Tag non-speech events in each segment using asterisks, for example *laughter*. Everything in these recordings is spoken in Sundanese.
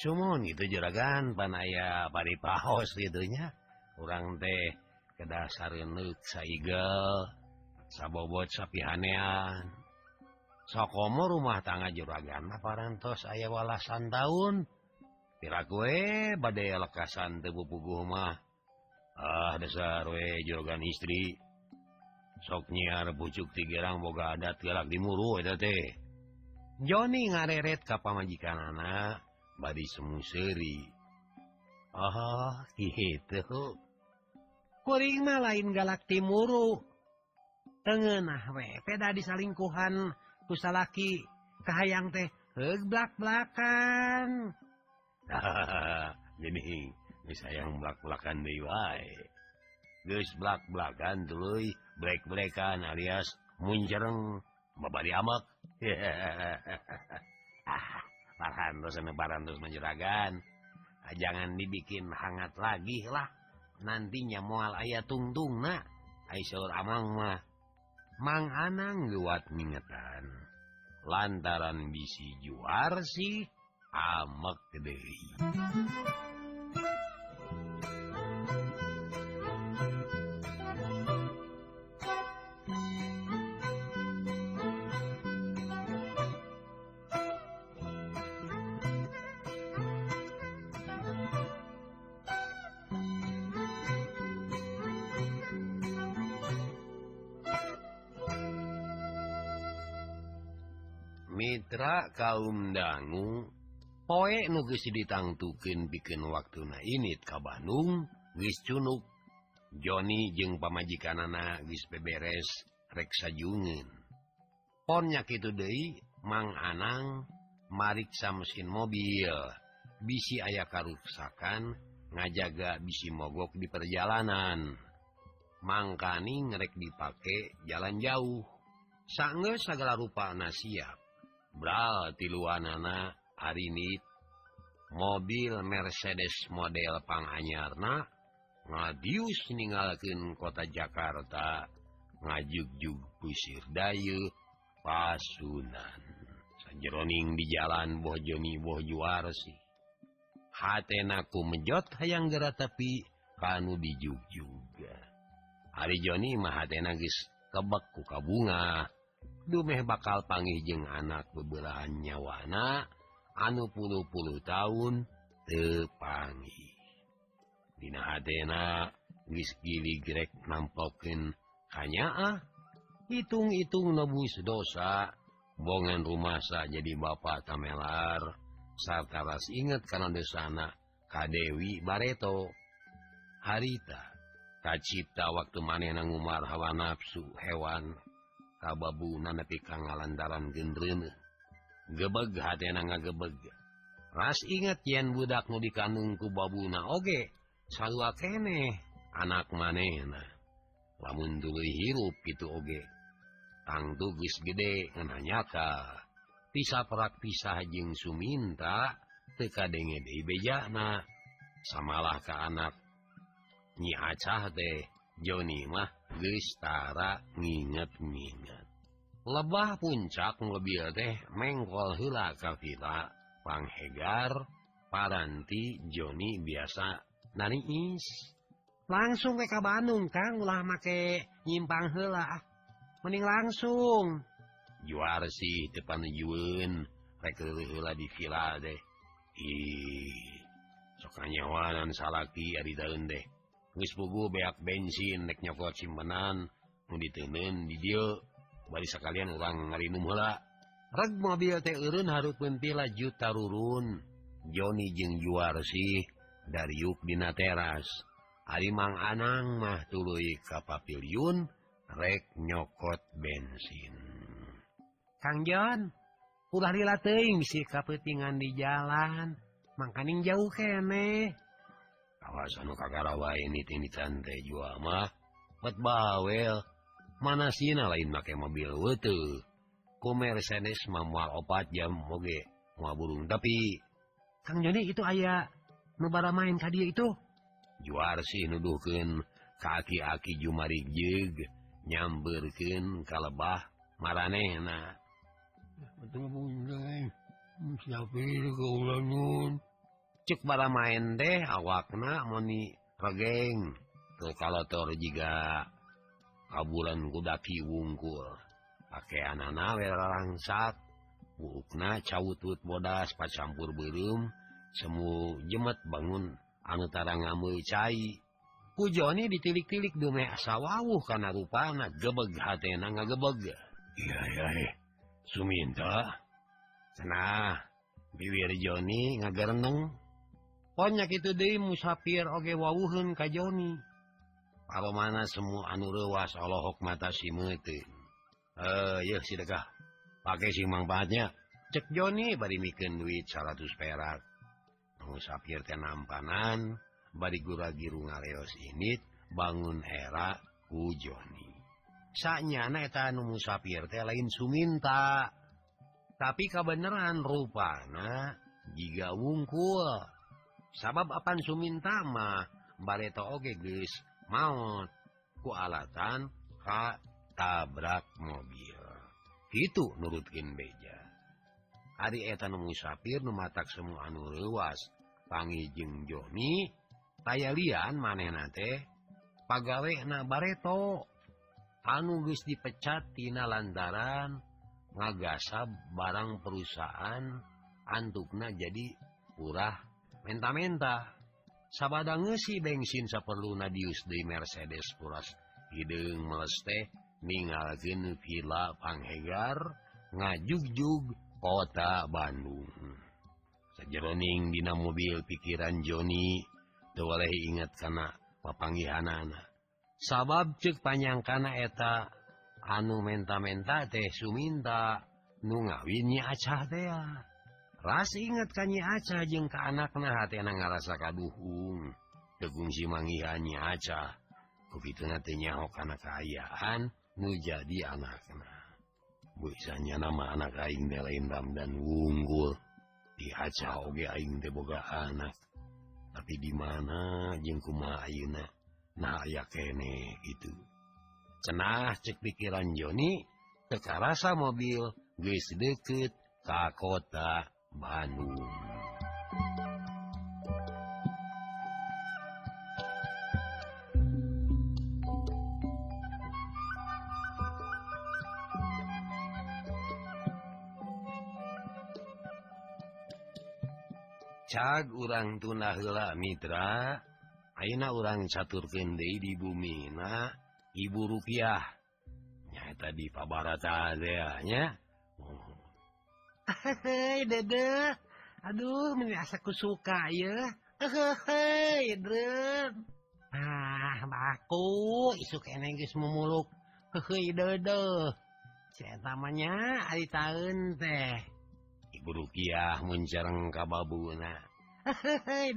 summon gitu juragan panaya bari paos gitunya kurang teh ke dasar saigel sabobot sapihanean. Sokomo rumah tangga juragan parantos aya walasan tahun pira kue badai lekasan tebu pugu mah. Ah dasar we juragan istri. Sok nyiar pucuk tigerang boga adat galak dimuru eta teh. Joni ngareret ka pamajikan anak badi semu seri Oh kuringma lain galak timuru galakti muru tengenahpeda disalingkuhan kusalaki kahayang teh blak-blakan jadi sayang blak-blakan guys belak belakan dulu black-blakan alias munjereng babadi amak hehehe ah parhan dosana barang terus menjuragan ah, jangan dibikin hangat lagi lah. Nantinya mual ayah tungtung nak Aisyur amang mah. Mang anang luat mingetan. Lantaran bisi juar sih amek gede kaum dangu poek nugis ditangtukin bikin waktu na init ka Bandung wis cunuk. Joni jeung pamajikan anak wis beberes reksa jungen ponnya itu Dei mang Anang mariksa mesin mobil. Bisi ayah karuksakan ngajaga bisi mogok di perjalanan. Mangkani ngerek dipakai jalan jauh. Sange segala rupa nasiap. Bral tiluanana harini mobil Mercedes model Panganyarna ngadius meninggalkan kota Jakarta. Ngajugjug pusir Dayu Pasunan. Sanjeroning di jalan Bojoni Bojuarsi Hatenaku mejot hayang gera tapi kanu dijug juga. Hari Joni mah hatena geus kebek ku kabunga. dumeh bakal pangijeng anak bebelahan nyawana anu puluh-puluh tahun tepangi Dina Hadena Rizkili Grek nampokin kanyaah hitung-hitung nebus dosa bongan rumah sah jadi Bapak Tamelar. Sartaras inget karena desana Kadewi Bareto. Harita kacita waktu manenang Umar hawa nafsu hewan. kababu nanepi kang ngalandaran gendrene. Gebeg hati nga gebeg Ras inget yen budak nu dikandung ku babuna oge, salua kene anak manehna. Lamun dulu hirup gitu oge. Tang tugis gede ngananyaka. Pisah perak pisah jeng suminta, teka denge dei bejana. Samalah ke anak. Nyi acah teh, Joni mah Witara nginget-nginget lebah puncak lebih deh menggol hela kavila panghegar paranti Joni biasa naniis langsung ke ka Bandung Kang. Ulah make nyimpang hela ah. mening langsung. Juar sih depan Juun rekrutla di villa deh ih sokanyawanan salaki dari daun deh pugu beak bensin neknya buat simpenan ditenen di dia bari sekalian orang ngarinum heula. Reg mobil teh eureun harus pentila juta rurun. Joni jeung juar sih dari yuk dina teras. Alimang Anang mah tuluy ka kapapiliun rek nyokot bensin. Kang John ulah lila teuing sih kapetingan di jalan. Mangkaning jauh kene. jual mana lain make mobil wetu ku mercedes mamual opat jam moge mua burung tapi Kang Joni itu ayaah nubara main tadi itu juar sih nuduhken kaki-aki Jumari jug nyamberken kalebah mareh cek bala main deh awakna moni regeng. Ke kalautor juga kabulan kudaki wungkul pakai anak-anak werangsat bukna cawutut bodas pas campur belum semu jemet bangun anu anutara ngambil cai. Joni ditilik-tilik dume asa wawuh karena rupa gebeg hatena ngagebeg. Iya gebeg Suminta Senah bibir Joni ngagereneng konyak itu di musafir oge wawuhun ka Joni. Kalau mana semua anu rewas Allahok mata si mete eh ya sidakah pakai si manfaatnya. Cek Joni bari mikin duit 100 perak. Musafir teh nampanan bari gura giru ngaleos init. bangun era ku Joni. Saknya eta anu musafir teh lain suminta. Tapi kebenaran rupa nah jika wungkul. sabab apan Sumintama bareto oge guys maut kualatan Ka tabrak mobil. Itu nurutkin beja. Hari etan musafir numatak semua anu lewas pangi pangijeng Joni taya lian manenate pagawe na bareto anu geus dipecat tina lantaran ngagasab barang perusahaan antukna jadi urah menta-menta sabada ngesi bensin saperluna nadius di Mercedes puras. Hidung meleste ningalkin villa Panghegar ngajugjug kota Bandung. Sejeroning dina mobil pikiran Joni tewaleh ingat karena papanggihanan sabab cek panjang karena eta anu menta-menta teh Suminta nu ngawinnya acah teh ras ingat kanyi aca jeung ke anakaknya hatna ngarasa kaduhung. Tegungsi mangihannya aca begitunya ho anak keayaan nu jadi anakaknya bisanya nama anak aing dalam dan wunggul di aca oge aing teboga anak. Tapi di mana jengkuma auna nah ya kene gitu cenah cek pikiran Joni tekarasa mobil guys deket ka kota. Bandung. Cag urang tuna heula Mitra ayeuna urang caturkeun deui di bumi na Ibu rupiah. Nya tadi pabarataanya he dede. Aduh menyasaku suka ya. Hehe ah baku isuk geus memuluk hehe dede. Cetamanya hari tahun teh. Ibu rukiah muncereng ka babuna hehe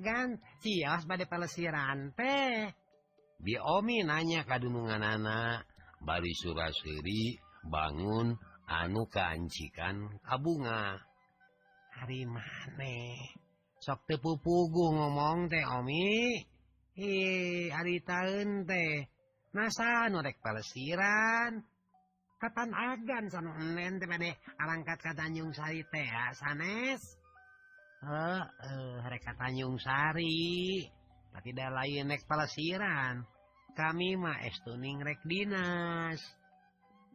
kan sias pada pelesiran teh. Biomi nanya kadunungan anak. Bari surasuri bangun anu kancikan kabunga. Hari maneh sok tepupugu ngomong teh Omi. Hari tahun teh. Nasa norek pelesiran? Kapan agan sonen teh pede arangkat ka Tanjung Sari teh sanes? Eh uh, uh, Tanjung Sari. Tapi da lain nek pelesiran. Kami mah estuning rek dinas.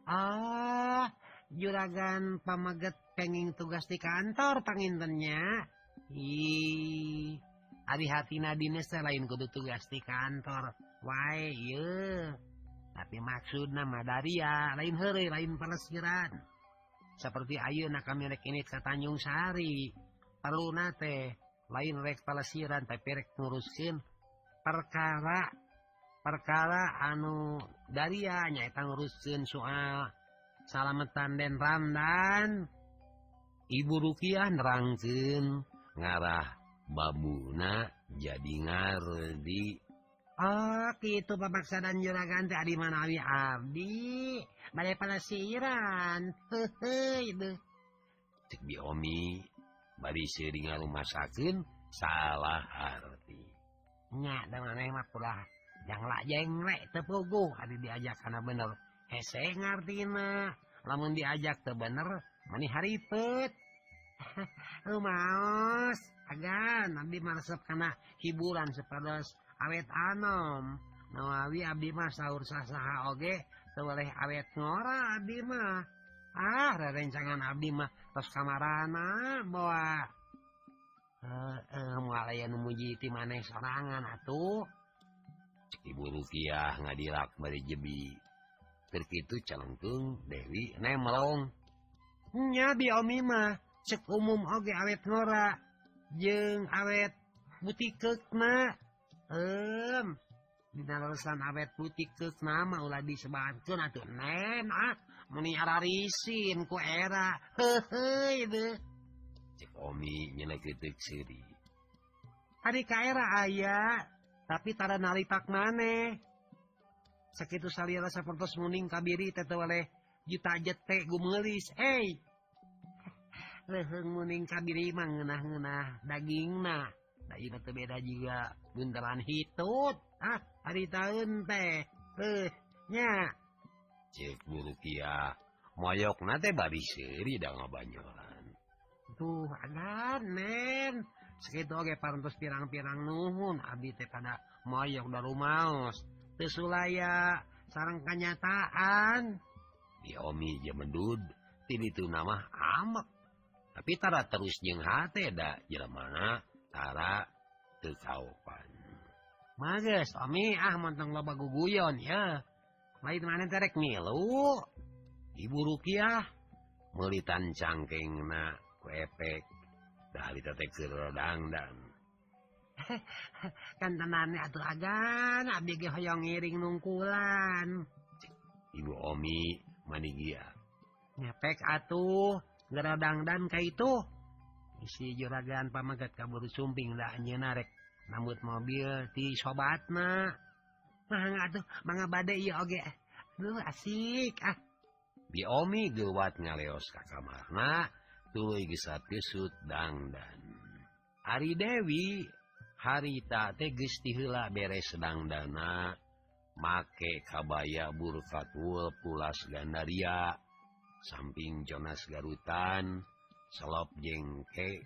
Ah juragan pamaget penging tugas di kantor tangintennya hi hati-hatina Dinas lain kudu tugas di kantor. Wa tapi maksud nama Daria lain hari lain pelesiran. Seperti Ayeuna kami rek ini ke Tanjung Sari. Perlu nate lain rek pelesiran tapi rek ngurusin perkara perkara anu Daria nyaita ngurusin soal salametan Den Ramdan Ibu Rukiah nerangkeun ngarah babuna jadi ngardi Oh gitu pemaksa dan juragan teh tadi manawi Abdi. Balik palasiran hehe itu cek biomi bari sering ngarumasakeun salah arti. Nya da maneh mah pulah jang lajeng rek teu puguh diajak kana bener. hese ngartina lamun diajak ke bener mani hari itu *laughs* euh, maos. Agan nabi marsep kana hiburan sepados awet anom. Nawawi abdi mah sahur sasaha oge teu boleh awet ngora abdi mah. Ah rerencangan abdi mah tos kamarana bawa eh uh, mualaya uh, muji ti maneh sorangan atuh. Ibu Rukiah ngadirak bari jebi. begitu calungtung Dewi nemlong Neongnya biomimah cek umum Oge awet Nora jeng awet putih kekna em binarusan awet putih kekna mau ulah disebatkan atuh nenak meni ararisin ku era hehe itu cek omi nyelek titik siri hari kaera ayah tapi tara nalitak maneh sakitu salira sapertos muning kabiri oleh juta jete gumelis. Hey leheng muning kabiri mangenah-ngenah daging nah. Daging nah, itu beda juga bunteran hitut. Ah hari tahun teh. Eh nya. Cek buruk ya. Moyok nate bari seri dah ngabanyolan. Tuh agan men. Segitu oge parantos pirang-pirang nuhun. Abdi teh pada moyok daru maos Tesulaya sarang kenyataan. Diomi jemendud tini itu nama amak. Tapitara terus jengda jemanatara kecaupan mages Omi ah montong loba guguyon ya. Lain mana terek milu? Ibu Rukiah melitan cangkeng na kuepek dari tetek sirrodangdang *laughs* kan tenane atuh agan abdi ge hoyong ngiring nungkulan. Ibu omi manigia ngepek atuh geradang dan ka itu. Isi juragan pamagat kabur sumping dah nyeuna rek nambut mobil ti sobatna. Mangga atuh mangga bade ieu oge. Duh asik ah. Bi omi geuwat ngaleos ka kamarna tuluy geus dangdan. Ari Dewi harita teh gestila beres sedang dana make kabaya burfatul pulas gandaria. Samping Jonas Garutan selop jengke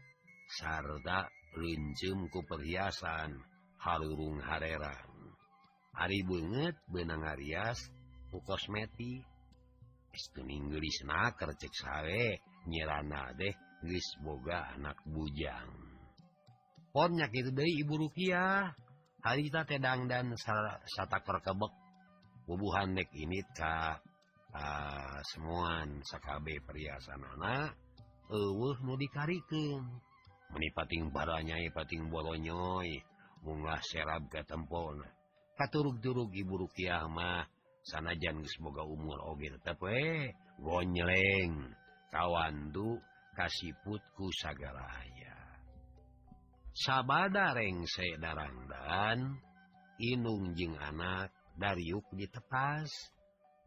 sarda rincumku perhiasan halurung Harerang. Ari banget benang Arias ku kosmeti Inggris naker cek sawe nyirana deh Gris boga anak bujang. ponnya gitu dari Ibu Rukiah. Harita kita tedang dan satak kebek bubuhan nek ini ka uh, semuaan SKB perhiasan anak uh, mau dikarikan meni pating baranyai pating bolonyoy munglah serab ke tempona katurug-turug Ibu Rukiah mah sanajan semoga umur oge tetep we gonyeleng. Kawandu kasiputku sagaranya sabada rengse darangdan Inung Jing anak Dariuk ditepas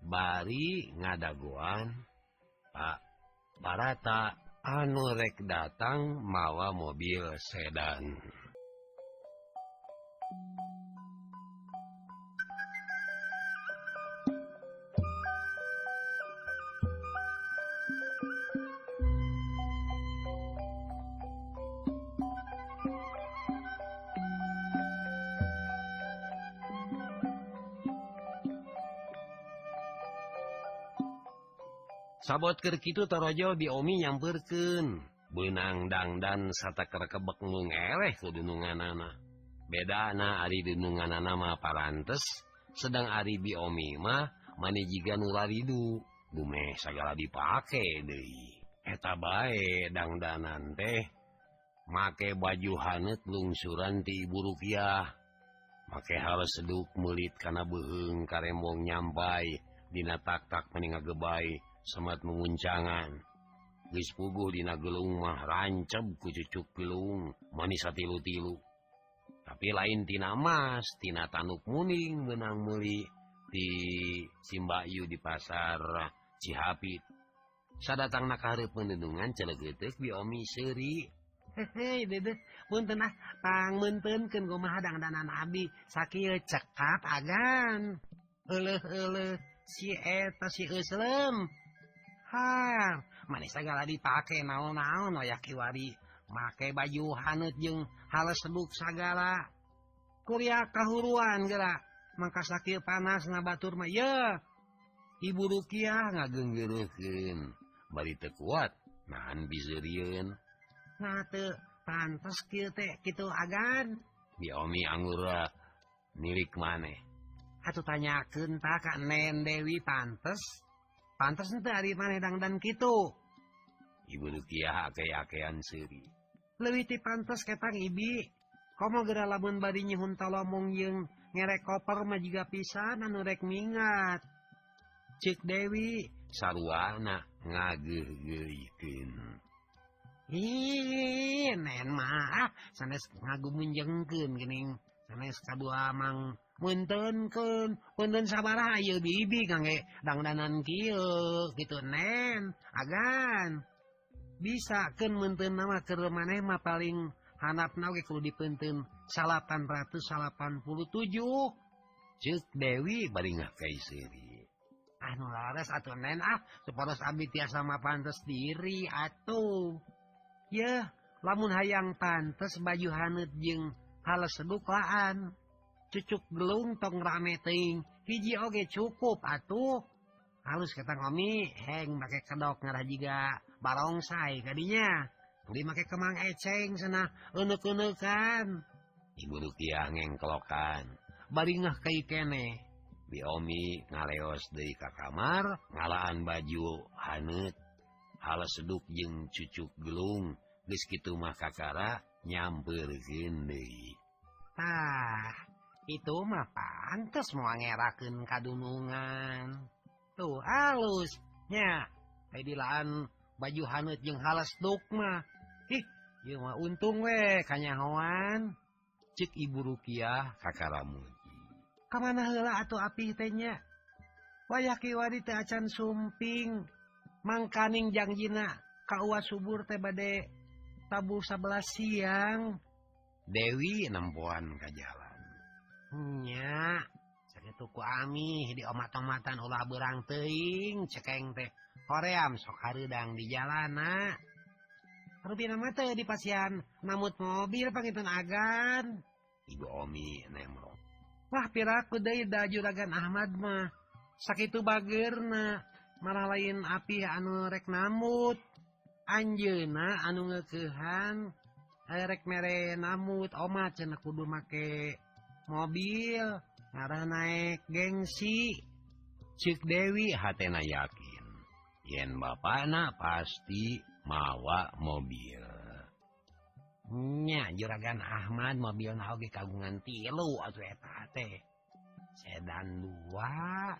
Bari ngadaguan Pak Barata anu rek datang mawa mobil sedan. sabot ke gitu tarojo diomi nyamperken benang dangdan sata kebek mengereh ke dunungan anak beda anak Ari dunungan nama parantes sedang Ari bi omi mah mane jika nularidu bume segala dipake deh eta bae dangdanan teh. Make baju hanet lungsuran ti ibu rupiah make harus seduk melit karena beheng karembong nyampai. dina tak tak meninggal gebai semat menguncangan Wispugu dina gelung mah rancem ku cucuk pilung manis tilu-tilu tapi lain tina emas tina Tanuk Muning menang muli di Simbayu di pasar Cihapit saya datang nakarep penendungan celegetek biomi Seri Nabi sakit cekap agan. Si eta si Islam Ah, manis segala dipakai naon-naon yakiwari make baju hanut jeung hal sebuk segala kuliah kahuruan gerak maka sakit panas nabatur May Ibu Rukiah ngagenggerukin bari kuat nahan bizeriun nah pantas gitu agan. Diomi Anggura ah, milik maneh atau tanyaken tak Nen Dewi pantes pantas manedangdan gitu Ibu kean seri lebih ti pantas ketang Ibi. Kom gera lamun badinyi huntalomong yang ngerek koper majiga pisan anurek mingat. Cik Dewi. Sarwana ngagekin Hi mah, ah, sanes ngagumun jengken gening sanes kaduamang mentenken sabar Ayu bibi kangge dangdanan kiu gitu nen agan Bisa bisaken menten nama ke mah paling hanap nage kalau dipenten salapan ratus salapan puluh tujuh cek Dewi baring kaiseri anu laras atau nen ah supados abdi tiasa mah pantas diri atau ya lamun hayang pantas baju hanut jeng hal sedukaan. cucuk gelung tong rame ting. Hiji oge cukup atuh. Halus kata ngomi heng make kedok ngarah juga barongsai kadinya. Beli make kemang eceng sana unuk-unukan ibu Rukiah ngengkelokan bari ngah kai kene. Biomi ngaleos deui ka kamar ngalaan baju hanut. Halas seduk jeung cucuk gelung. Geus kitu mah kakara nyamperkeun deui. Tah. itu mah pantes mau ngeraken kadunungan. Tuh halus halusnya dilaan baju hanut jeung halas dogma ih Yuma untung we kanyahoan. Cek ibu rukiah kakaramu. kemana hela atau api tenya wayaki teh acan sumping. Mangkaning jangjina kaua subur teh bade tabu 11 siang. Dewi nempuan ke jalan. nya sakituku Ami di omat-omatan ulah berang teing cekeng teh. Koream sok haridang di jalana. Rubi nama teh di pasian namut mobil pangitan agan. Ibu omi nemro. Wah piraku deui da juragan Ahmad mah sakitu bagerna. Malah lain api anu rek namut. Anjeuna anu ngekehan rek mere namut omat cenah kudu make mobil ngarah naik gengsi. Cik Dewi hatena yakin yen Bapak pasti mawa mobil. Nya juragan Ahmad mobil nagi kagungan tilu sedan dua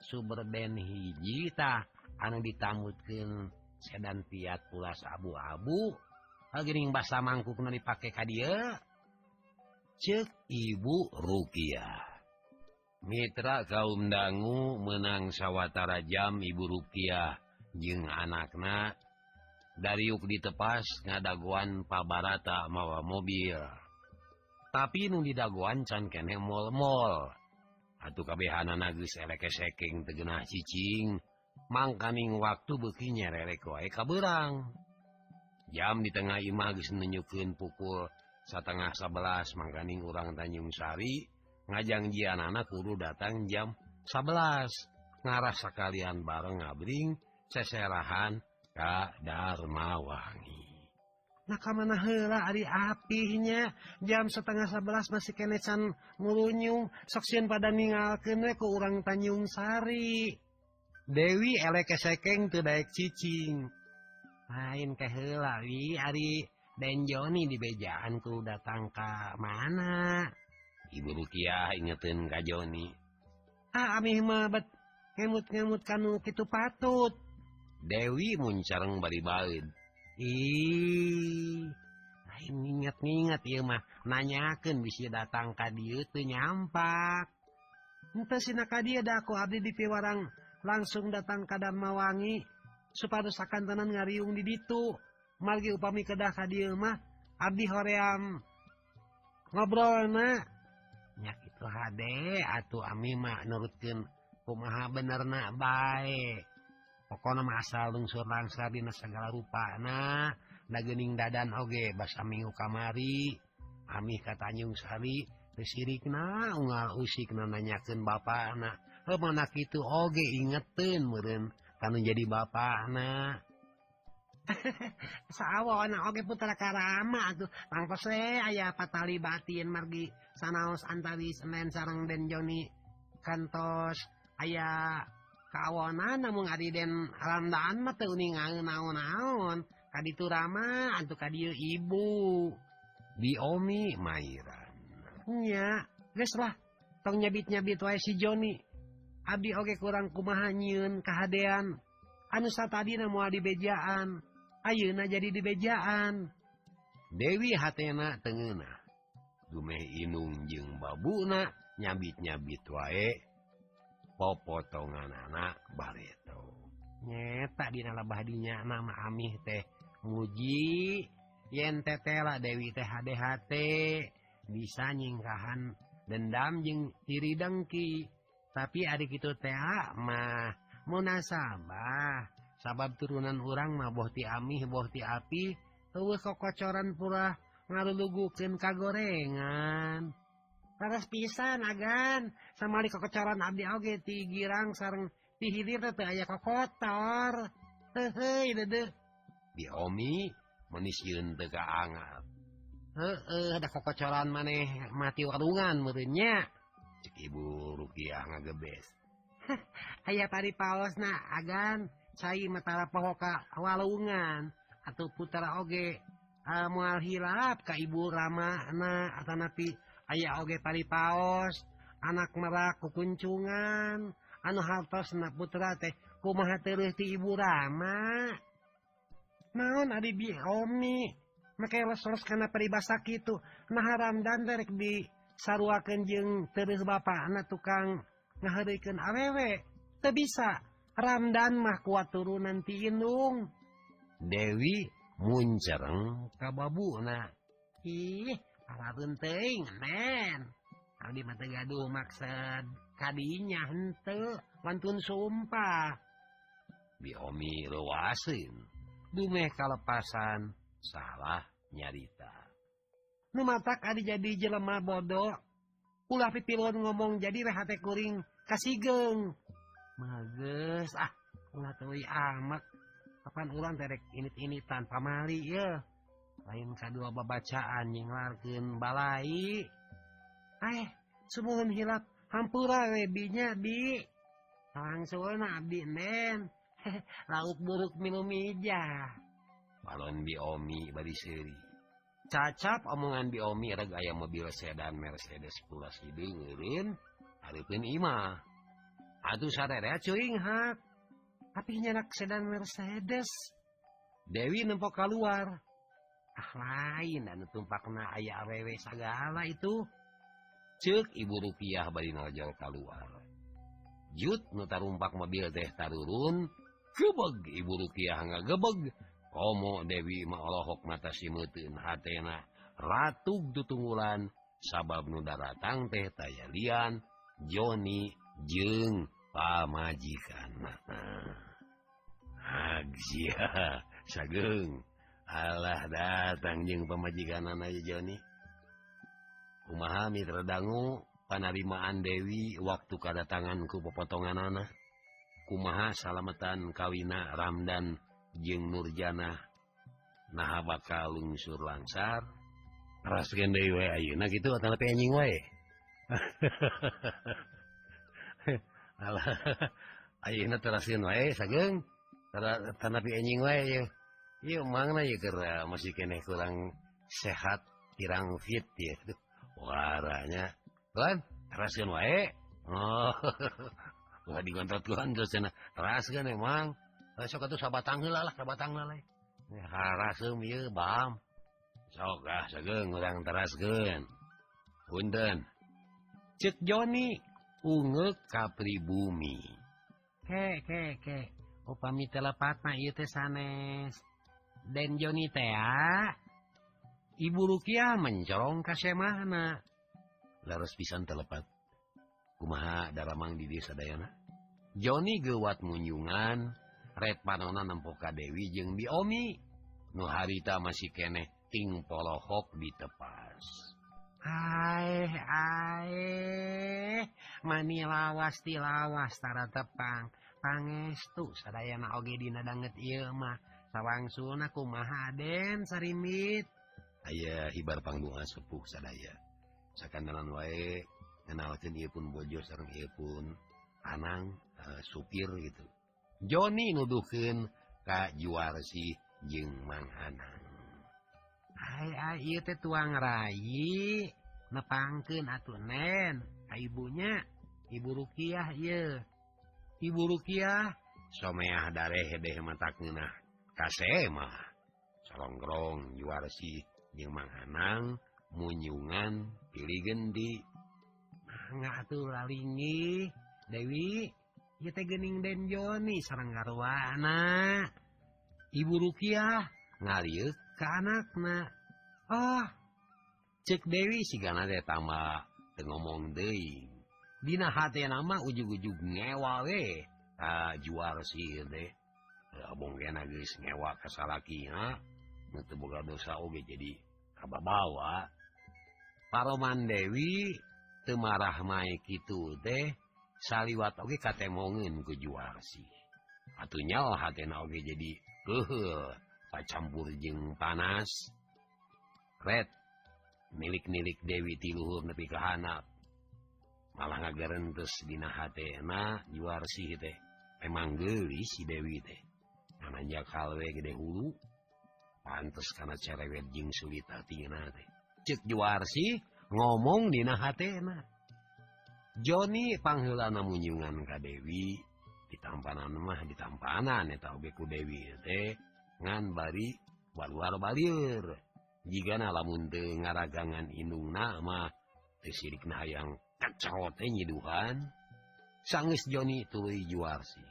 Suberben hijjita anu ditambutkan sedan piat pulas abu-abu. Algering basa mangkuk dipakai ka dia cek ibu rupiah Mitra kaum dangu menang sawwatara jam ibu rupiah jeung anakna dari yuk ditepas ngadaguan pabarata mawa mobil. Tapi nu didaguan can kene mall-mol atuh kabehanan nagus elekeseking tegenah cicing. Mangkaning waktu beki rerek wae kaberang jam di tengah imah geus nunjukeun pukul setengah 11 mangganing urang Tanjung Sari ngajang jian anak kudu datang jam 11 ngarah sekalian bareng ngabring seserahan ka Darmawangi. Nah kamana heula ari apihnya? Jam setengah 11 masih kenecan ngurunyung soksian pada ningalkeun ke urang Tanjung Sari. Dewi elek sekeng teu daek cicing. Lain keheula wi ari Den Joni dibejaanku datang ke mana? Ibu Rukiah ingetin Ka Joni. Ah, ngemut-ngemut kanu kitu patut. Dewi muncareng bari-bait ih ingat-ingat ya mah nanyakan bisa datang ka dia tuh nyampak. Entah sinaka dia daku abdi di piwarang langsung datang ke Dharmawangi supados akan tenan ngariung di ditu. margi upami kedah ka dieu mah abdi hoream. Ngobrolna nya kitu hade atuh ami mah nurutkeun kumaha benerna bae. Pokona mah asal lungsur langsa dina sagala rupana dagening dadan oge basa minggu kamari. Ami ka Tanjung Sari sirikna unggal usik na nanyakeun bapakna heuh mana kitu oge ingeteun meureun anu jadi bapakna *laughs* sawwonke putra Karama tuh pangkos eh, aya patali batin margi sanaos antaris Senin sarang Den Joni kantos. Aya kawonan ah, namun Den alamdaan mateuning naon-naon. Kaditu Rama antu kadieu ibu. Biomi geus lah tong nyabit-nyabit wae si Joni. Abdi oge kurang kumaha nyieun kahadean. Anu satadina moal dibejaan Ayeuna jadi dibejaan Dewi hatena tengenah Gume Inung jeung babuna nyabit-nyabit wae. Popotongan anak bareto Nyeta dina bahdinya nama Amih teh muji. Yen tetela Dewi teh THDHT bisa nyingkahan dendam jeung tiri dengki. Tapi adik itu teh ah, mah munasabah. sabab turunan orang mahbohti Amih bohti api kocoran pura ngalulugukin kagorengan. Paras pisan agan. Sama di kokocoran Abdi Oge ti girang sarang dihilir teh aya kokotor. Hehe dede biomi manis yeun teu kaangat heeh ada kokocoran maneh mati warungan meureunnya cek ibu rupiah ngagebes *laughs* aya tari paosna agan. Matara Pohoka Walungan atau putra Oge uh, mual hilap Ka Ibu Ramana atau nabi ayaah Oge tali Paos anak meraku kukuncungan anu hartos na putra teh kumaha ti Ibu Rama? Naon Adi bi Omi? Maka karena peribasa itu nah haram dan derek di sarua Kenjeng terus ba anak tukang awewe. Awewek bisa. Ramdan mahkuat turunan tiung Dewi muncereng ka babuna. ih para teuing, men Abdi mata gaduh maksud kadinya henteu, mantun sumpah. Biomi luasin dumeh kalepasan salah nyarita. Nu mata kadi jadi jelema bodoh ulah pipilon ngomong jadi rehate kuring kasigeng. ah amat. Kapan ulang terek init-initan? Pamali ya lain kadua babacaan yang larkin balai. Eh sebelum hilap hampura webinya, bi langsung abdi ah, nen *laughs* lauk buruk minum ija. balon biomi bari seri cacap omongan biomi reg ayam mobil sedan Mercedes pulas hidung ngirin haripin imah Aduh sadere cuing ha. Tapi nyerak sedan Mercedes. Dewi nempok keluar. Ah lain anu tumpakna aya awewe segala itu. Cek ibu rupiah bari ngajang keluar. Jut nu tarumpak mobil teh tarurun. Gebeg ibu rupiah gebeg. Komo Dewi ma olohok mata si hatena. Ratug tutunggulan sabab nu daratang teh tayalian Joni jeng pamajikan. Hajiha sageng. Allah datang jeng pemajikan anak Joni Umaha Mitra Dangu? Panarimaan Dewi waktu kedatanganku pepotongan anak. Kumaha salamatan kawina Ramdan jeng Nurjana. Nah bakal lungsur langsar. Ras Dewi Ayu nah gitu atau nying wae? *laughs* *laughs* masih keneh kurang sehat kirang fit ya *laughs* Waranya. kan rasin wae. Oh *laughs* nggak digontot Tuhan terus cenah. ras emang eh, sok atuh sabatang heula lah sabatang tanggul lah eh, haraseum ya bam. Sok ah sageng urang teraskeun. punten. Cek Joni. unge kapribumi. He ke ke. Upami oh, telepatna ieu teh sanes. Den Joni tea Ibu Rukiah mencorong ka semahna. Harus pisan telepat. Kumaha daramang di desa Dayana? Joni gewat munyungan Red Panona nempo ka Dewi jeung Biomi nu harita masih keneh ting polohok di tepas. eh mani lawas ti lawas tara tepang. Pangestu sadayana oge dina danget ieu mah. Sun kumaha Maden Sarimit. Aya hibar pangbungan sepuh sadaya. Sakandalan wae ngenalkeun ieu pun bojo sareng ieu pun anang uh, supir gitu. Joni nuduhkeun ka juara jeung Mang Anang tuang rai nepangken atunen ah, ibunya ibu rukiah ye ibu rukiah someah darehedeh matakna ah. kasemah salongrong juara sih jeung manghanang munyungan pilih gendi. Mangga atuh lalingi. Dewi ye teh gening den Joni sareng garwana. Ibu rukiah ngalieu ka anakna. ah. Cek Dewi si ganatama ngomong De Dina hati nama ujug-ujug ngewa we. Ah, kena si ngewa kesalakinya dosa oge jadi kababawa. Paroman Dewi temarah naik itu deh saliwat oge katemongin ke juara sih atuhnya H oge jadi uh, Pacampur jeng panas. Red milik-nilik Dewi tiluhur nepi kehanap malah ngagarentes Dina juar si teh. Emang geli si Dewi teh. Anaknya kalwe gede hulu pantes karena cerewet jing sulit hati teh. Cek juar si ngomong Dina hatena Joni panggilan munyungan ka Dewi ditampanan mah ditampanan ya tahu beku Dewi teh ngan bari baluar balir. jika lamun ngaragangan Inung nama disirik na yang kacaotenyi eh, nyiduhan sangis Joni itu juarsi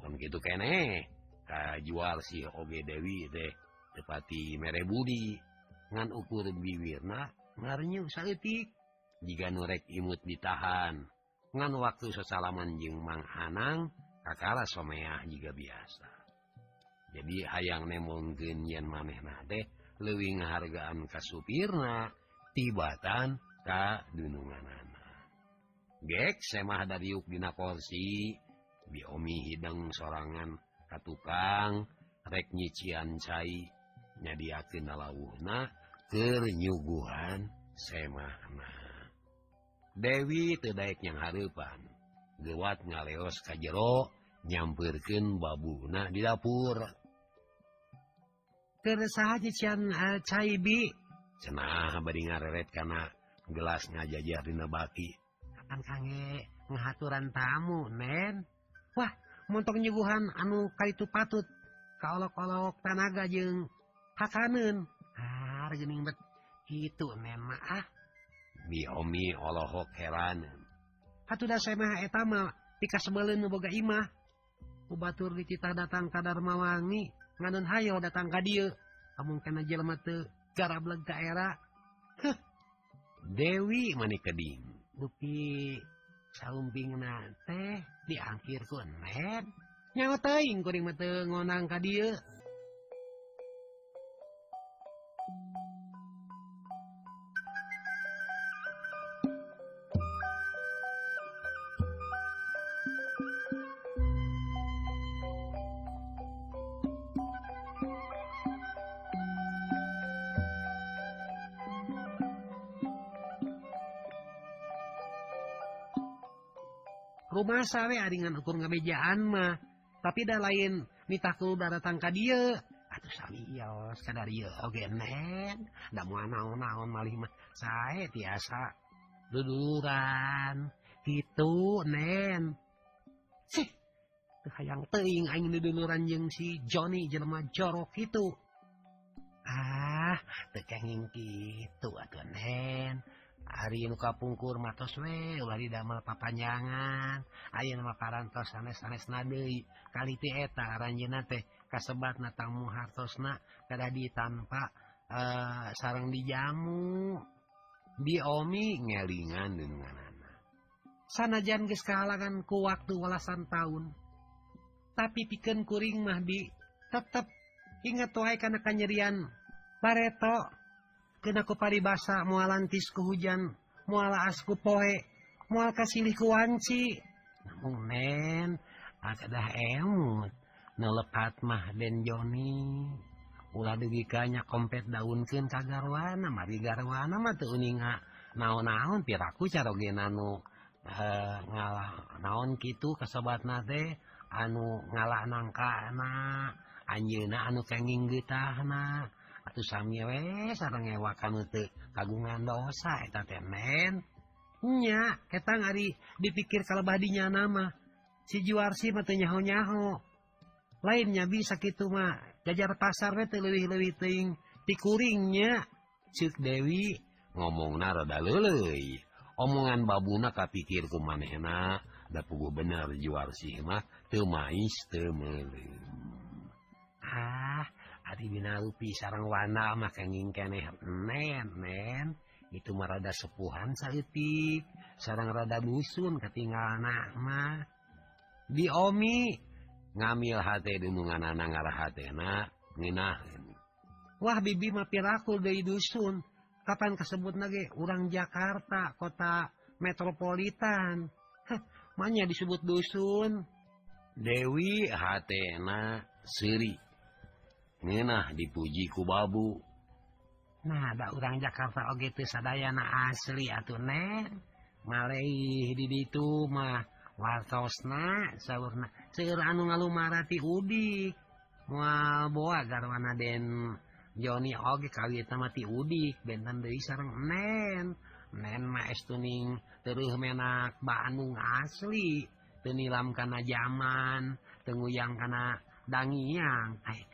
kon gitu kene ka juarsi oge Dewi teh tepati mere Budi. Ngan ukur biwirna ngarnyu saletik jika nurek imut ditahan ngan waktu sesalaman jeung Mang Hanang kakara someah juga biasa. Jadi hayang nemong yen maneh nah deh ngahargaan ka supirna tibatan ka dununganana. gek semah dari yukdina porsi. Biomi hidang sorangan ka tukang rek nyician cai. Nyadiakin lauhna kenyuguhan semahna. Dewi tedaik yang harepan. Gewat ngaleos kajero nyampirkan babuna di dapur. Eh, cenah beret karena gelas ngajajah Dinabaki akan sange pengaturan tamu nen Wah montok nyuguhan anu Ka ah, itu patut. Kalau-kolok tanaga jeng Hakanen. Itu memang ah. Biomi olohok heran. Hatuh semaama pika sebelumboga Imah. Kubatur dicita datang kadar mawangi nganun hayo datang ka dia amun karena jelma tuh garableg ka era. Heh. Dewi mani keding Dupi saumping na teh diangkir ku net nyawa teuing kuring mah teu ngonang ka dieu dasarnya aringan ukur ngabejaan mah. Tapi dah lain nitakul datang ka dia atuh salios kadar ieu oge nen. Da moal naon-naon malih mah. Sae tiasa duduluran gitu nen. Sih teu hayang teuing aing duduluran jeung si Johnny jelema jorok itu. Ah teu kenging kitu atuh nen. hari kapungkur matos we didamel papanjangan. Ayo nama parantos sanes-sanes nade kali ti eta ranjena teh kasebat na tamu hartosna kada di tanpa uh, eh, sarang dijamu biomi ngelingan dengan anak sanajan geus kahalangan ku waktu welasan tahun tapi pikeun kuring mah di tetep ingat wahai kana kanyerian pareto keku pari basa mualantisku hujan muala asku poe mual kasihku wanci. Namun namunen ada emut nelepat mah Den Joni. Ulah dugikanya kompet daunken kagarwana mari marigarwana matuninga naon-naon piraku carogenanu eh ngalah naon gitu ke sobat nate anu ngalah nangka anak anjena anu kenging getahna sami we sarang ewa kamu te kagungan dosa eta temennya ketang ngari dipikir kalau badinya nama. Si juarsi mata nyaho-nyaho. Lainnya bisa gitu mah jajar pasar teh lebih lebih ting tikuringnya cik Dewi ngomong narada lelei omongan babuna kapikir ku manehna da pugu bener juarsi mah teu mais teu meuleuh ah. Binalpi sarang Wana makanging keneh nen itu merada sepuhan saliti sarang rada dusun ketinggalan anakmah diomi ngambil hati dunungan anak ngarah hatena nginah wah bibi mapi rakul dari dusun. Kapan kesebut lagi orang Jakarta kota metropolitan. Heh, manya disebut dusun? Dewi hatena Siri ngenah dipuji ku babu. Nah ada orang Jakarta oge teu sadayana asli atuh neh. Maleih di ditu mah wartosna saurna. Seueur anu ngalumarati udik. Moal boa garwana den Joni oge kali eta mati udik. Benten deui sareng nen. Nen mah estuning terus menak Bandung asli. Tenilam kana zaman tenguyang kana dangiang eh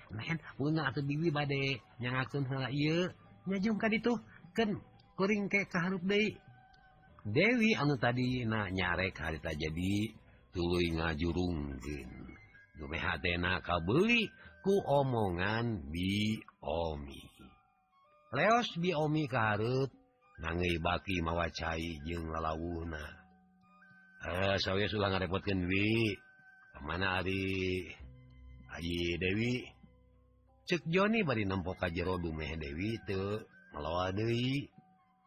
Biwi nyajung nyajungkan itu. Kan kuring ke kaharup De Dewi anu tadi na nyarek harita jadi tulu ngajurung kabeli ku omongan bi omi. Leos bi omi karut nangi baki mawacai jeung lalawuna eh sawwe sudah ngarepotkeun wi. Kemana ari? Ayi Dewi. cek Joni bari nempok ka jero dumeh Dewi teu melawa deui.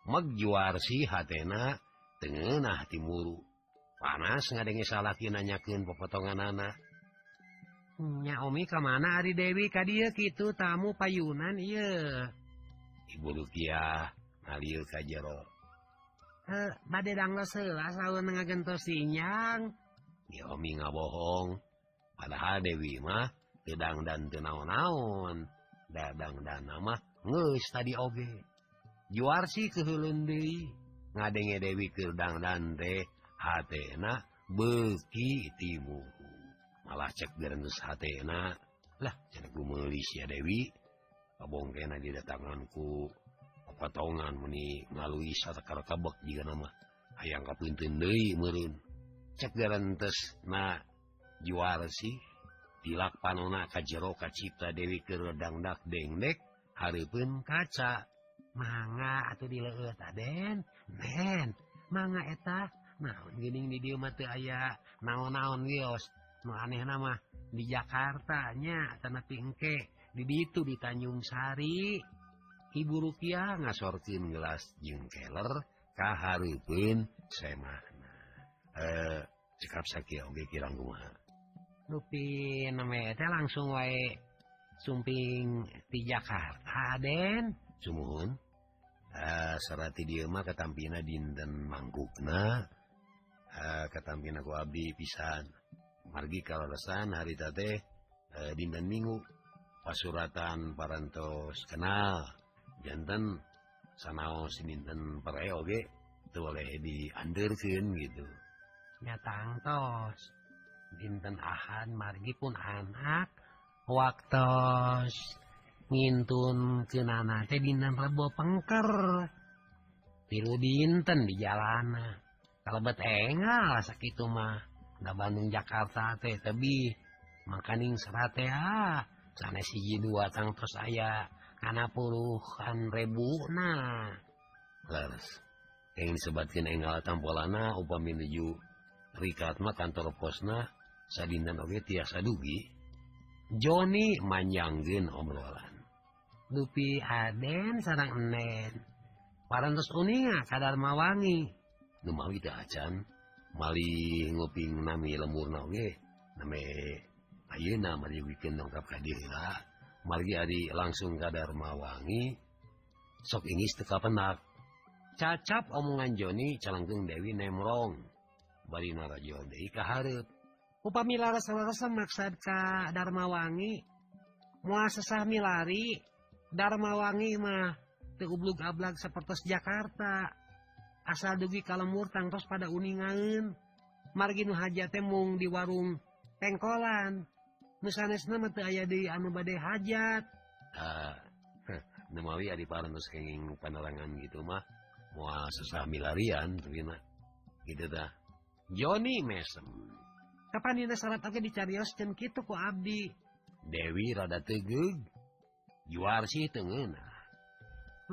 Meg juar si hatena tengenah timuru. Panas ngadenge salaki nanyakeun pepotongan anak nya omi kemana Ari Dewi ka dieu kitu tamu payunan ieu? Ibu Lukiah ngalieu ka jero. Eh, bade danglo seula saeun ngagentos sinyang. Ya omi ngabohong. Padahal Dewi mah pedang dan tenaon-naon dadang dan nama ngeus tadi oge. Juar sih keulun deui ngadenge Dewi Kirdang dan teh hatena beki timu malah cek gerenus hatena. Lah cenah gumelis ya Dewi abongkena di datanganku. Patongan meni ngalui satakar kabek jika nama hayang kapinten deui meureun cek garantes na juara sih tilak panona ka jeroka cipta Dewi kedangdak dengdek Harpun kaca. Manga atau di Den men. Manga eta naon gining di dia mati aya naon-naon wios nu aneh nama di Jakarta nya tanah pingke di ditu di Tanjung Sari. Ibu Rukiah ngasortin gelas jeung keler ka Harpun semahna eh cekap sakit oge kirang kumaha. Lupi namanya langsung wae sumping di Jakarta Den. Sumohun uh, ah, serati mah ketampina dinten mangkukna uh, ah, ketampina kuabi pisan. Margi kalausan harita teh uh, dinten minggu pasuratan parantos kenal. Jantan sanaos dinten parae oge itu boleh dianderkeun gitu. Nyata angtos Dinten ahad margi pun anak. Waktos ngintun kenana teh dinten rebo pengker. Tilu dinten di jalana. Kalau bet engal sakitu mah. Da Bandung Jakarta teh tebi. Makaning serate ah. Sana siji dua tangtos aya. Kana puluhan ribu nah. Leres. Yang disebatkan enggal tampolana upami menuju rikat mah kantor posna sadina oge tiasa dugi Joni manjanggen obrolan. Dupi Aden sarang enen. Parantos uninga kadar mawangi. Numawi teu acan mali nguping nami lemurna oge name ayeuna mari weekend dongkap ka dira mari ari langsung kadar mawangi sok ingis teu kapenak. Cacap omongan Joni calangkeung Dewi nemrong bari narajo deui ka hareup upami laras-laras maksad ka Darmawangi moal sesah milari Darmawangi mah teu ublug-ablag sapertos Jakarta. Asal dugi kalemur tangtos pada uningaeun margi nu hajat teh mung di warung tengkolan nu sanesna mah teu aya deui anu bade hajat. *laughs* Nemawi adi parantos kenging panerangan gitu mah moal sesah milarian mah gitu dah. Joni mesem Kapan dina syarat oke dicarios? Gitu ku Abdi. Dewi rada tegeg juar sih tengen ah.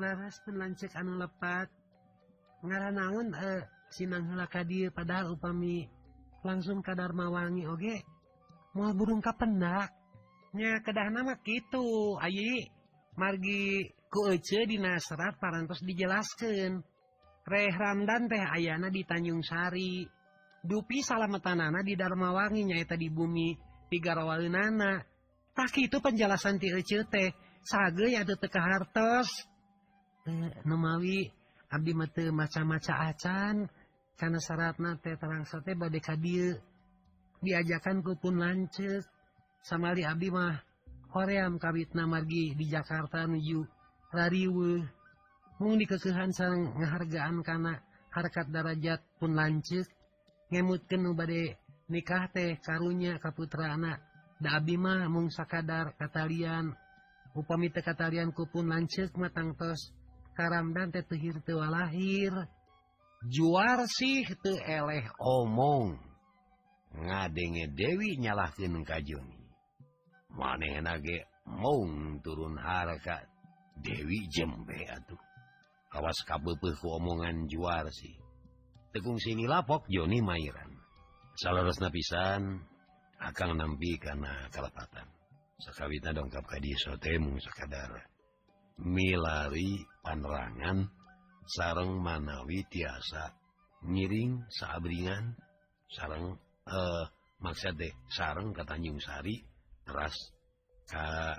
laras penlancek anu lepat. Ngara naun eh, sinanghla kadir padahal upami langsung ka kadarmawangi oge. Mau burung kapendak nya kedah nama gitu Ayi margi kuce di nasrat parantos dijelaskan Reh Ramdan teh Ayana di Tanjung Sari. dupi salametanana di Dharmawangi nyaita di bumi tigarawalinana. tak itu penjelasan ti teh sage ada teka hartos e, eh, Nemawi abdi mah teu maca-maca acan karena syaratna teh terangsa teh ka dieu. diajakan ku pun lanceuk. Samali abdi mah hoream kawitna margi di Jakarta nuju rariwe mung dikekehan sareng ngahargaan kana harkat darajat pun lanceuk. ngemutkan nubade nikah teh karunya Kaputra anak da Abimah mung sakadar katalian upami teh tekatalian kupun lancet matangtos karam dan teh tehir tewa lahir juar sih te eleh omong. Ngadenge Dewi nyalahkan kajuni maneh nage mong turun harga Dewi jembe atuh. Awas kabepeh omongan juar sih. Tekung sini lapok Joni mairan. Salerosna pisan akang nampi kana kalepatan sakawitna dongkap ka dieu sotemu sakadar. Milari panerangan sareng manawi tiasa ngiring saabringan sareng eh maksud deh sareng ke Tanjung Sari teras ka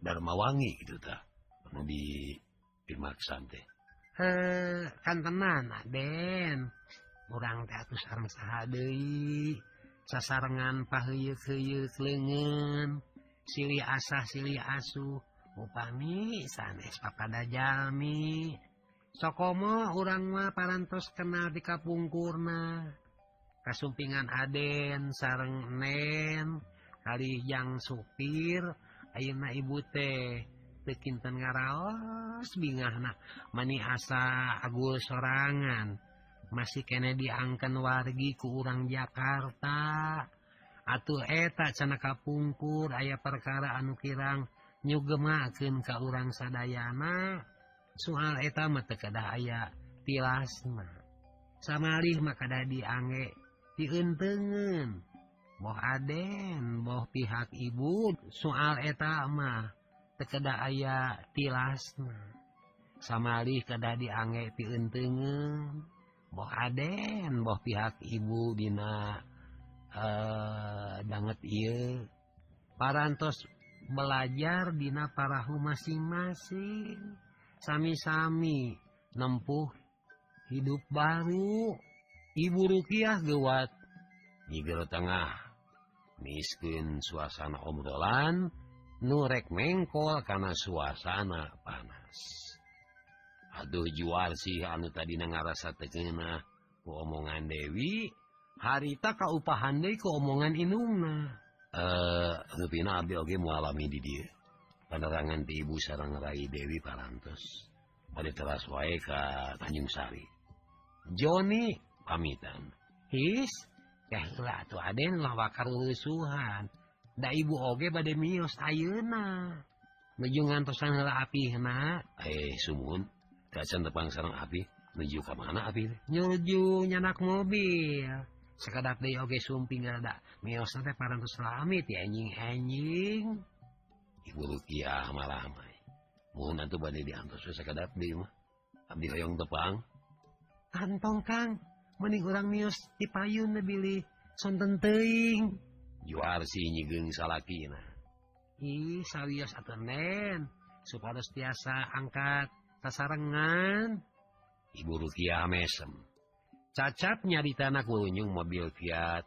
Darmawangi gitu ta anu di Pimaksan teh kantenana Den kurang teatus Armsahai sasarangan pahyuklingen Sili asah Sili asuh. Upami sanes papada jalmi Sokomo orangma parantos kenal di Kapungkurna. Kasumpingan Aden sareng Nen. Kali yang supir Aina ibu teh. Kinten ngaraos bingah nah manihasa Agul sorangan. Masih kene diangkan wargi ke urang Jakarta. Atuh eta canaka kapungkur ayah perkara anu kirang nyugemaken ke urang Sadayana. Soal eta metekedah aya tilasna. Samalih maka da diange dientengen boh aden boh pihak ibu. Soal eta mah tekeda aya tilasna samalih kada diangge piuntengen boh aden boh pihak ibu dina eh banget il parantos belajar dina parahu masing-masing. Sami-sami nempuh hidup baru. Ibu rukiah gewat di Tengah miskin suasana obrolan. nurrek mengkol karena suasana panas. Aduh jual sih anu tadi ngarasa tena keomongan Dewi harita kauupahan De keomongan Inungna. Eh mualami di dia penerangan di ibu sarang Rai Dewi Parantos. Pada teras wae ke Tanjung Sari. Joni pamitan. His ya tuh Aden lawakan rusuhan Da ibu oge bade mios ayeuna. Menuju ngantosan heula apihna. Eh, sumun. Kacan tepang sarang api. Menuju ka mana api? Nyuju nyanak mobil. Sekadap deui oge sumping ada mios teh parantos lamit ya anjing-anjing. Ibu Rukiah malah mah. Mohon nanti bade diantos sekadap deui mah. Abdi hoyong tepang. Kantong Kang, mending orang mios di payun lebih sonten teing. juarsi nyigung salakina. ih sawios atenen supados tiasa angkat sasarengan ibu rukiah mesem. Cacatnya di tanah kulunjung mobil Fiat.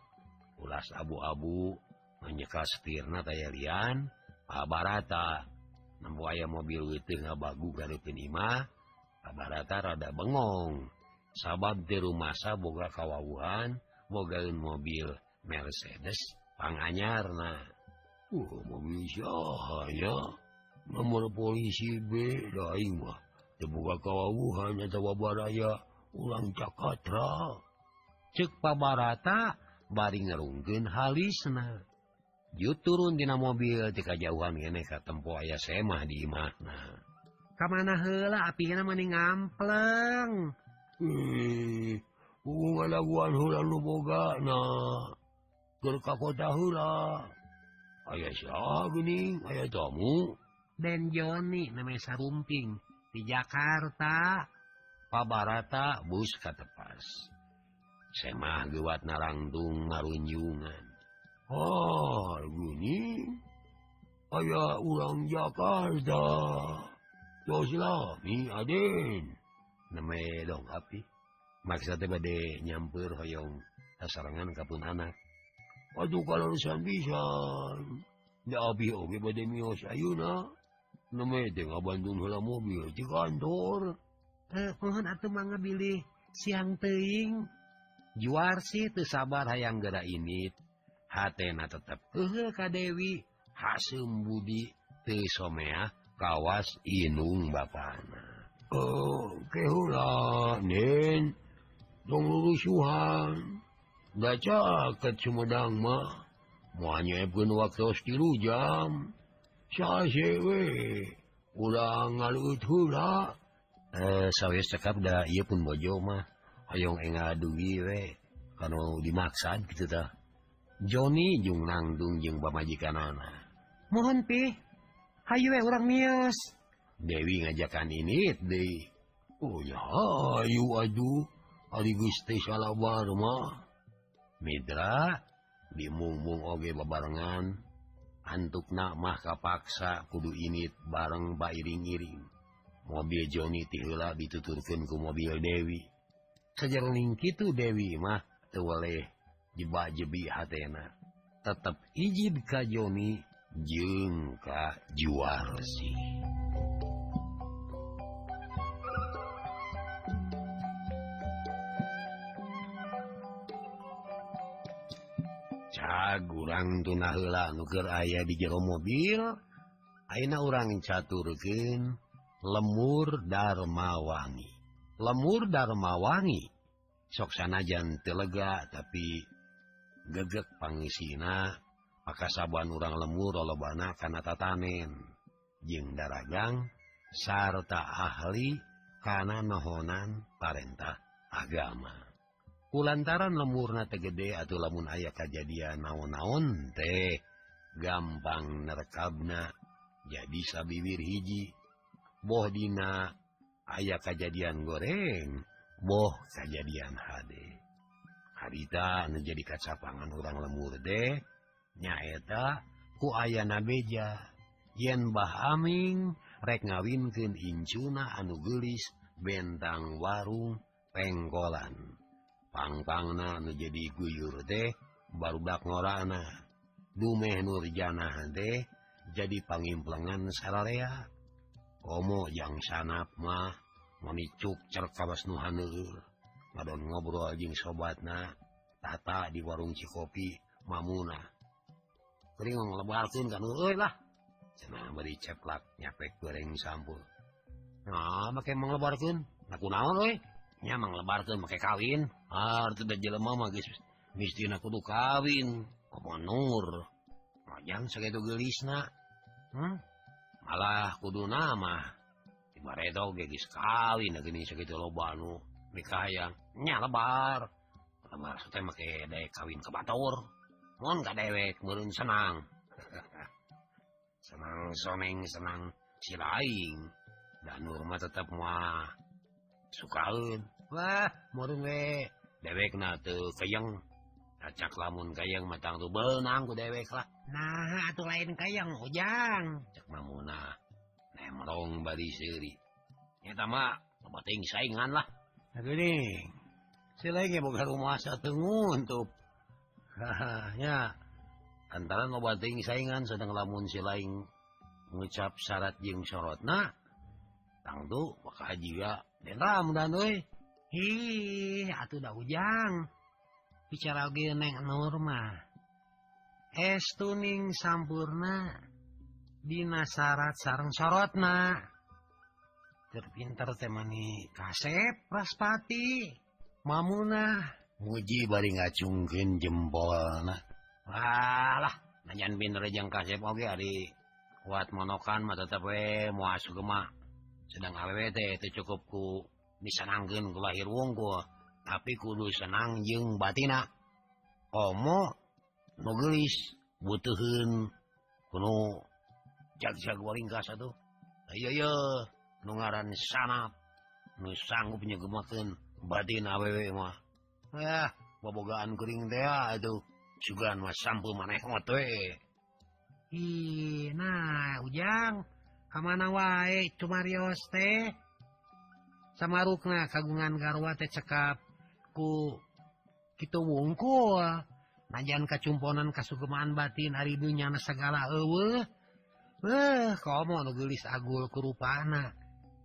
Ulas abu-abu menyekas firna tayarian abarata nembu aya mobil getih ngabagu garutin imah abarata rada bengong. Sabab di rumah boga kawawuhan bogaun mobil Mercedes. panganyarna anyarna uh, nomor polisi Bbuka kawauhan ataubaraya ulang Cakatra cek pabarata baring ngerunggen halisna Yu turun dina mobil tika jauhan gene ka tempo aya semah di makna kamana heula apina maning ngampleng hmm, hubungan laguan hula nu boga nah. Kakotahura ayaah Guning aya tomu dan Joni namanya sarumping. Di Jakarta. Pabarata bus katepas. Semah gewat narangtung marunjungan. Oh Guning aya ulang Jakarta. Yoslami Aden. Namanya dong api. Maksa maksudnya badai nyampur hoyong sarangan kapun anak. Aduh kalau urusan bisa mobil di kantor Eh mohon atuh mangga bilih siang teing juar sih tuh sabar hayang gera ini Hatena tetap ke eh, Ka Dewi hasem Budi tesomea kawas Inung bapana Oh kehula nen dong lusuhan baca ke Sumedang mah muanya pun eh, waktu tilu jam ulang eh, sawwis cekap da ia pun bojo mah. Ayong en ngadugi we kalau dimaksad gitu dah. Joni jung nangdung jeung pamajikan anak mohon pi Hayu eh, we urang mios Dewi ngajakan ini deh Oh ya hayu aduh. Aligus Gusti salah mah. Midra dimumbung oge bebarengan antuk namahkah kapaksa kudu init bareng bairing-iring. Mobil Joni tila dituturkan ke mobil Dewi. Sejarling itu Dewi mah tuwaleh jeba jebi hatena. Tetap ijid ka Joni jengka juar sih. kurang tunlah nuker aya di jero mobil Aina urang caturkin lemur darmawangi lemur Dharmawangi soksana jan telega tapi gegek pangisina maka saban urang lemur lobana kana tatanen. Jeng daragang sarta ahli kana nohonan parentah agama. kulantaran lemurna tegede atau lamun aya kejadian naon-naon teh gampang nerekabna. Jadi sabibir hiji boh dina aya kejadian goreng boh kejadian hade. Harita menjadi kacapangan orang lemur deh nyaeta ku aya nabeja yen bah aming rek ngawinkeun incuna anu gelis bentang warung penggolan. pangpang jadi guyur deh barudak ngorana dumeh Nurjana deh jadi pangimplengan sararea komo yang sanap mah memicu cerkawas Nuhanur Madon ngobrol jing sobat na tata di warung Cikopi Mamuna kering ngelebalkan kan euy lah. Cenah beri ceplak nyapek goreng sampul. Nah make mengelebarkan aku naon euy? nyamang lebar tuh pakai kawin. Mistina kudu kawin. Nur. Panjang segitu gelisna hmm? malah kudu nama. Kawin segitu yang nya lebar. Lebar make dek kawin ke Batur. Mohon gak dewek murun senang. *laughs* Senang soneng senang silaing. Dan Nurma tetap mah sukaun Wah murunge dewek na kayang acak lamun kayang matang tu benang ku dewek lah nah atuh lain kayang ujang cek mamuna nemrong bari siri nyata mah penting saingan lah geuning silenge boga rumah satu nguntup. ya antara ngobating saingan sedang lamun si silaing ngucap syarat jeung sorotna tangtu maka juga ya dan ramdan weh Hi atuh udah ujang bicara geneng norma es tuning sampurna Dina syarat sarang sorotna. Terpinter temani kasep raspati. Mamuna. Muji bari ngacungkeun jempolna. Walah nanyan pinter jeung kasep oge ari. Kuat monokan mah tetep we moal gemah sedang awet teh teu cukup ku disenangkan lahir wonggo tapi kudu senang jeung batina. Komo nugelis butuhin kuno jag-jag waringkas atuh. Ayo yo nu ngaran sanap nu sanggup nyegemakeun batin awewe mah. Eh bobogaan kering teh atuh sugan mah sampeul maneh we. Ih, nah ujang kamana wae cuma rios teh? samarukna kagungan garwa teh cekap ku kita wungkul. Najan kacumponan kasugemaan batin hari ibunya segala ewe eh komo nu nugelis agul kurupana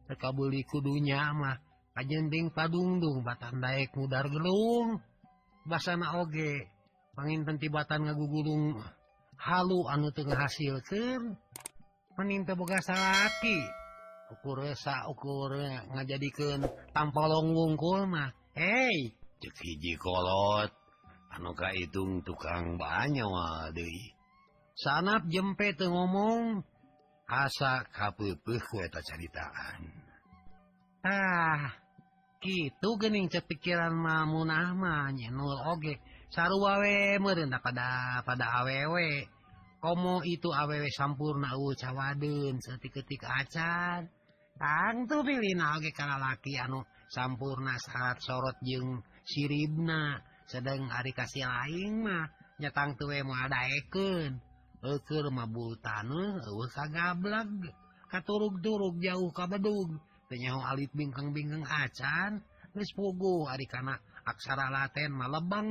terkabuli kudunya mah. Kajending padungdung batan daek mudar gelung basana oge panginten tibatan ngagugulung halu anu tengah hasilkan meninta boga salaki. ukur sa ukur jadikan tampolong wungkul mah Hei hijikolot anuka hitung tukang banyak Waih sanap jempe teu ngomong asa kapeupeuh ku eta caritaan. Ah kitu geuning gitu pikiran cepikiran mamun namanya nul oge. Saru wawe merendah pada pada awewe komo itu awewe sampurna eueuh cawadeun setik-ketik acan. Tantu oge nage karena latianu sampurna syarat sorot jeung siribna sedang Ari kasih lain mah nyatang tuwe mau ada eken eker mah tanah usah gablag katurug-turug jauh ka kabedung penyahu alit bingkeng-bingkeng acan geus pugu ari kana aksara laten malebang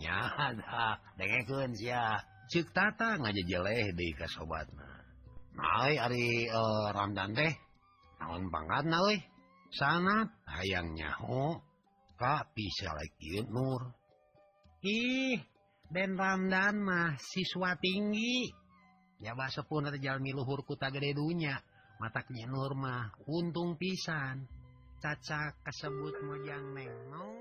nya da dengekeun sia. Cik tata ngajejeleh deui ka sobatna. Hai Ari uh, Ramdan deh naon banget nawi sangat hayang nyaho Ka bisa Nur. Ih dan Ramdan mah siswa tinggi. Ya sepun terjalmi luhur kuta gede dunya. Mataknya Nur mah untung pisan. Caca kesebut mojang neng mau